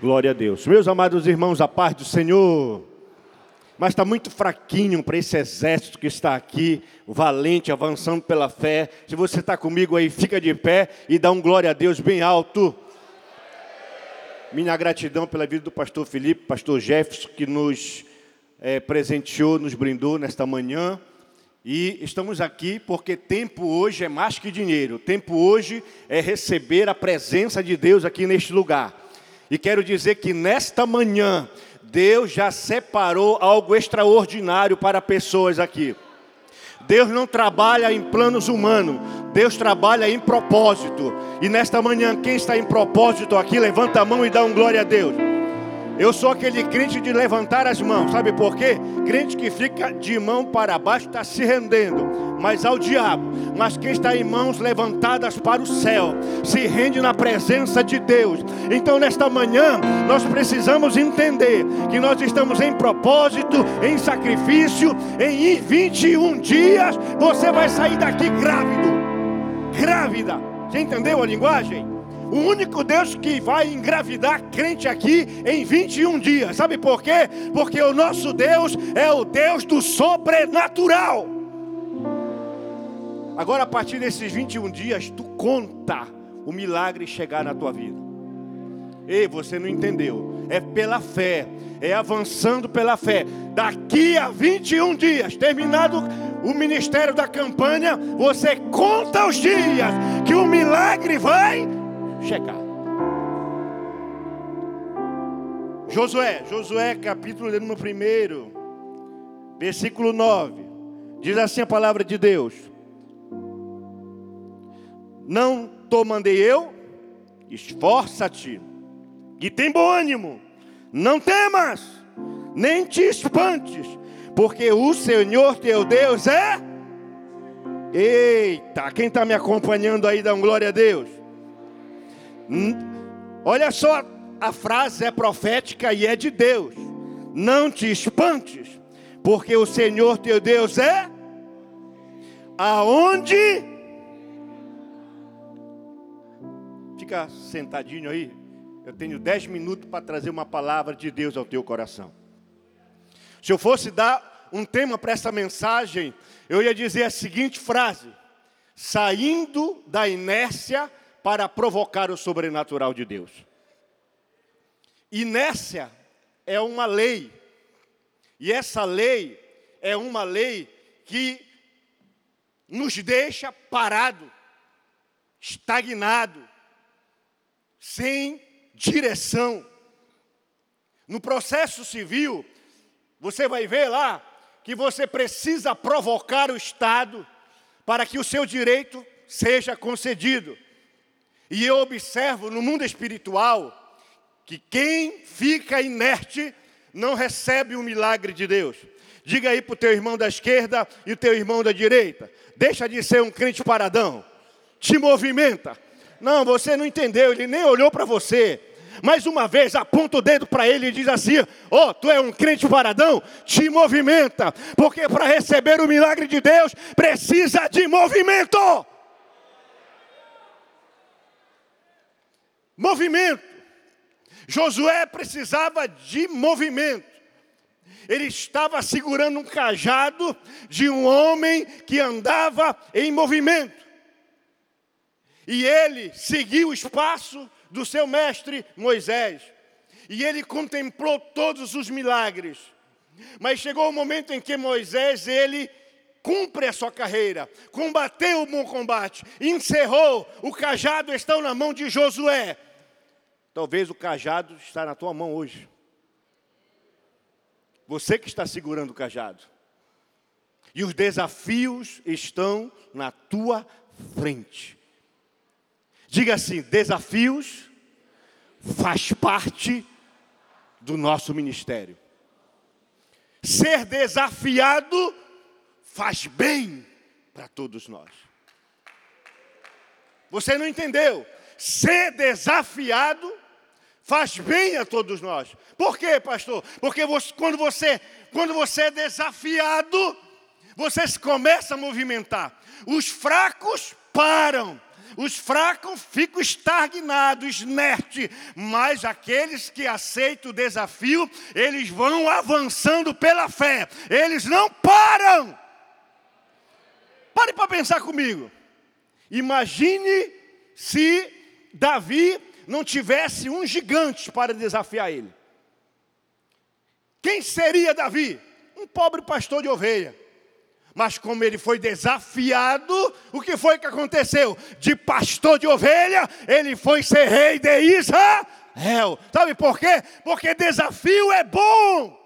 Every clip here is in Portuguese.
Glória a Deus. Meus amados irmãos, a paz do Senhor. Mas está muito fraquinho para esse exército que está aqui, valente, avançando pela fé. Se você está comigo aí, fica de pé e dá um glória a Deus bem alto. Minha gratidão pela vida do pastor Felipe, pastor Jefferson, que nos é, presenteou, nos brindou nesta manhã. E estamos aqui porque tempo hoje é mais que dinheiro. Tempo hoje é receber a presença de Deus aqui neste lugar. E quero dizer que nesta manhã, Deus já separou algo extraordinário para pessoas aqui. Deus não trabalha em planos humanos, Deus trabalha em propósito. E nesta manhã, quem está em propósito aqui, levanta a mão e dá um glória a Deus. Eu sou aquele crente de levantar as mãos, sabe por quê? Crente que fica de mão para baixo está se rendendo, mas ao diabo. Mas quem está em mãos levantadas para o céu, se rende na presença de Deus. Então, nesta manhã, nós precisamos entender que nós estamos em propósito, em sacrifício, em 21 dias você vai sair daqui grávido. Grávida. Você entendeu a linguagem? O único Deus que vai engravidar crente aqui em 21 dias. Sabe por quê? Porque o nosso Deus é o Deus do sobrenatural. Agora, a partir desses 21 dias, tu conta o milagre chegar na tua vida. Ei, você não entendeu. É pela fé, é avançando pela fé. Daqui a 21 dias, terminado o ministério da campanha, você conta os dias que o milagre vai chegar. Josué, Josué, capítulo número 1, versículo 9. Diz assim a palavra de Deus: Não te mandei eu, esforça-te e tem bom ânimo, não temas, nem te espantes, porque o Senhor teu Deus é. Eita, quem está me acompanhando aí, dá um glória a Deus. Olha só, a frase é profética e é de Deus. Não te espantes, porque o Senhor teu Deus é aonde Fica sentadinho aí. Eu tenho dez minutos para trazer uma palavra de Deus ao teu coração. Se eu fosse dar um tema para essa mensagem, eu ia dizer a seguinte frase: saindo da inércia para provocar o sobrenatural de Deus. Inércia é uma lei, e essa lei é uma lei que nos deixa parado, estagnado, sem direção. No processo civil, você vai ver lá que você precisa provocar o Estado para que o seu direito seja concedido. E eu observo no mundo espiritual que quem fica inerte não recebe o milagre de Deus. Diga aí para o teu irmão da esquerda e o teu irmão da direita: deixa de ser um crente paradão, te movimenta. Não, você não entendeu, ele nem olhou para você. Mais uma vez, aponta o dedo para ele e diz assim: Ó, oh, tu é um crente paradão? Te movimenta, porque para receber o milagre de Deus precisa de movimento. Movimento. Josué precisava de movimento. Ele estava segurando um cajado de um homem que andava em movimento. E ele seguiu o espaço do seu mestre Moisés. E ele contemplou todos os milagres. Mas chegou o momento em que Moisés, ele cumpre a sua carreira, combateu o bom combate, encerrou, o cajado está na mão de Josué. Talvez o cajado está na tua mão hoje. Você que está segurando o cajado. E os desafios estão na tua frente. Diga assim: desafios faz parte do nosso ministério. Ser desafiado faz bem para todos nós. Você não entendeu? Ser desafiado faz bem a todos nós. Por quê, pastor? Porque você, quando, você, quando você é desafiado, você começa a movimentar. Os fracos param, Os fracos ficam estagnados, inertes, mas aqueles que aceitam o desafio, eles vão avançando pela fé, eles não param. Pare para pensar comigo. Imagine se Davi não tivesse um gigante para desafiar ele. Quem seria Davi? Um pobre pastor de ovelha. Mas como ele foi desafiado, o que foi que aconteceu? De pastor de ovelha, ele foi ser rei de Israel. Sabe por quê? Porque desafio é bom.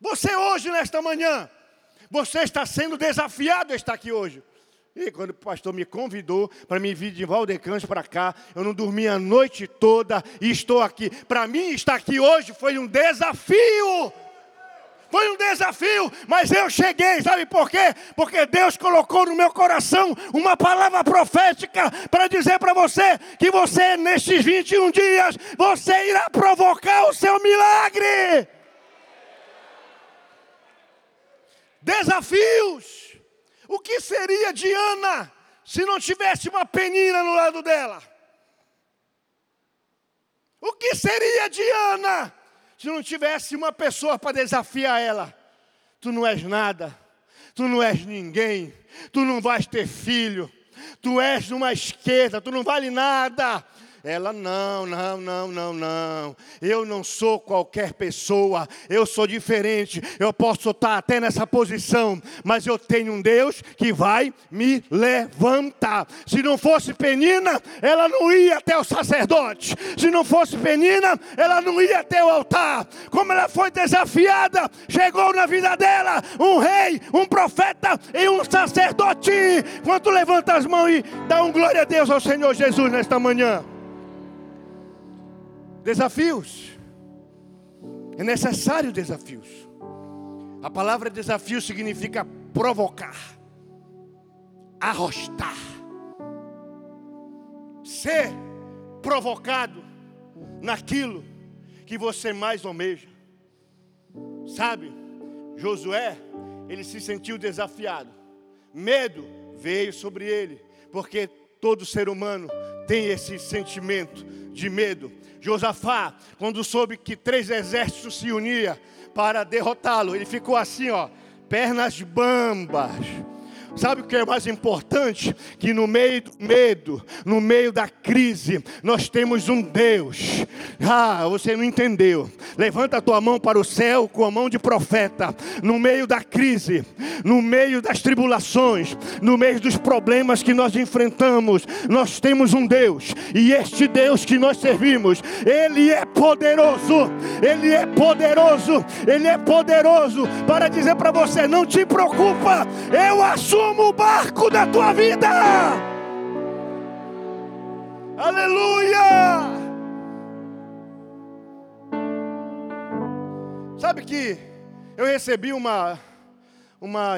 Você hoje, nesta manhã, você está sendo desafiado a estar aqui hoje. E quando o pastor me convidou para me vir de Valdecães para cá, eu não dormi a noite toda e estou aqui. Para mim, estar aqui hoje foi um desafio. Foi um desafio, mas eu cheguei, sabe por quê? Porque Deus colocou no meu coração uma palavra profética para dizer para você que você, nestes 21 dias, você irá provocar o seu milagre. Desafios. O que seria de Ana se não tivesse uma penina no lado dela? O que seria de Ana se não tivesse uma pessoa para desafiar ela, tu não és nada, tu não és ninguém, tu não vais ter filho, tu és uma esquerda, tu não vale nada. Ela, não, não, não, não, não. Eu não sou qualquer pessoa. Eu sou diferente. Eu posso estar até nessa posição. Mas eu tenho um Deus que vai me levantar. Se não fosse Penina, ela não ia até o sacerdote. Se não fosse Penina, ela não ia até o altar. Como ela foi desafiada, chegou na vida dela um rei, um profeta e um sacerdote. Quanto levanta as mãos e dá um glória a Deus ao Senhor Jesus nesta manhã. Desafios. É necessário desafios. A palavra desafio significa provocar, arrostar, ser provocado naquilo que você mais almeja. Sabe, Josué, ele se sentiu desafiado, medo veio sobre ele, porque todo ser humano tem esse sentimento de medo. Josafá, quando soube que três exércitos se uniam para derrotá-lo, ele ficou assim, ó, pernas bambas Sabe o que é mais importante? Que no meio do medo, no meio da crise, nós temos um Deus. Ah, você não entendeu. Levanta a tua mão para o céu com a mão de profeta. No meio da crise, no meio das tribulações, no meio dos problemas que nós enfrentamos, nós temos um Deus. E este Deus que nós servimos, ele é poderoso. Ele é poderoso. Ele é poderoso para dizer para você: não te preocupa. Eu assumo como o barco da tua vida. Aleluia! Sabe que eu recebi uma, uma,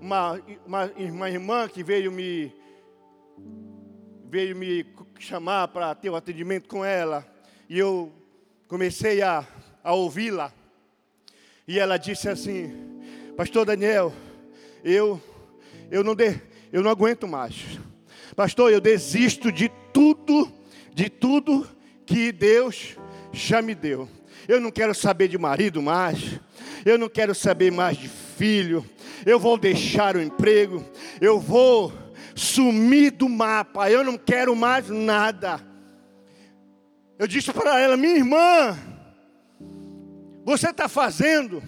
uma, uma, uma irmã que veio me, veio me chamar para ter o um atendimento com ela. E eu comecei a, a ouvi-la. E ela disse assim: Pastor Daniel, eu eu não, de, eu não aguento mais. Pastor, eu desisto de tudo, de tudo que Deus já me deu. Eu não quero saber de marido mais. Eu não quero saber mais de filho. Eu vou deixar o emprego. Eu vou sumir do mapa. Eu não quero mais nada. Eu disse para ela, minha irmã, você está fazendo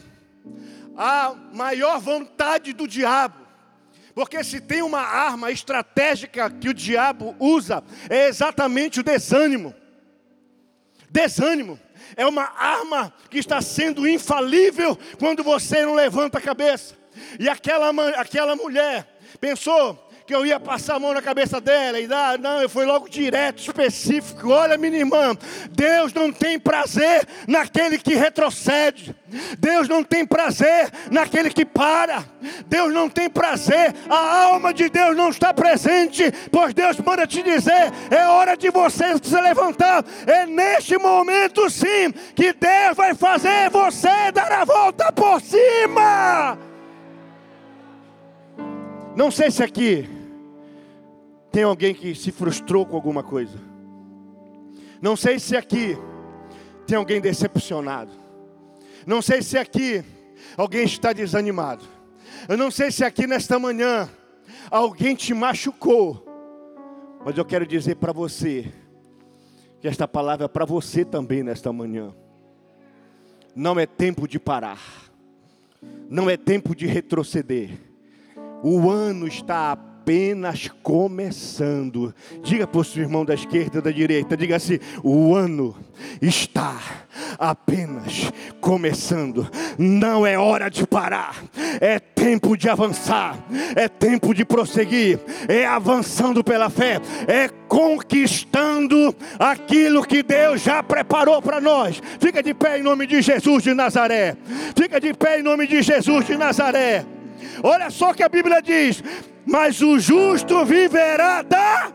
a maior vontade do diabo. Porque se tem uma arma estratégica que o diabo usa, é exatamente o desânimo. Desânimo é uma arma que está sendo infalível quando você não levanta a cabeça. E aquela, aquela mulher pensou: que eu ia passar a mão na cabeça dela e dar, não, eu fui logo direto, específico. Olha, minha irmã, Deus não tem prazer naquele que retrocede. Deus não tem prazer naquele que para. Deus não tem prazer. A alma de Deus não está presente, pois Deus manda te dizer: é hora de você se levantar. É neste momento, sim, que Deus vai fazer você dar a volta por cima. Não sei se aqui Tem alguém que se frustrou com alguma coisa? Não sei se aqui tem alguém decepcionado. Não sei se aqui alguém está desanimado. Eu não sei se aqui nesta manhã alguém te machucou. Mas eu quero dizer para você que esta palavra é para você também nesta manhã. Não é tempo de parar. Não é tempo de retroceder. O ano está apenas começando. Diga para o seu irmão da esquerda da direita, diga assim: o ano está apenas começando. Não é hora de parar, é tempo de avançar, é tempo de prosseguir, é avançando pela fé, é conquistando aquilo que Deus já preparou para nós. Fica de pé em nome de Jesus de Nazaré. Fica de pé em nome de Jesus de Nazaré. Olha só que a Bíblia diz: Mas o justo viverá da.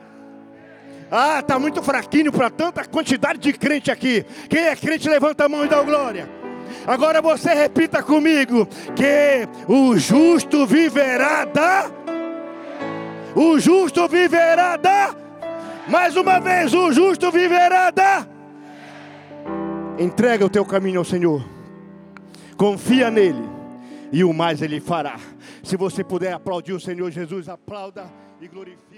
Ah, está muito fraquinho para tanta quantidade de crente aqui. Quem é crente, levanta a mão e dá glória. Agora você repita comigo: que o justo viverá da. O justo viverá da. Mais uma vez, o justo viverá da. Entrega o teu caminho ao Senhor. Confia nele e o mais ele fará. Se você puder aplaudir o Senhor Jesus, aplauda e glorifica.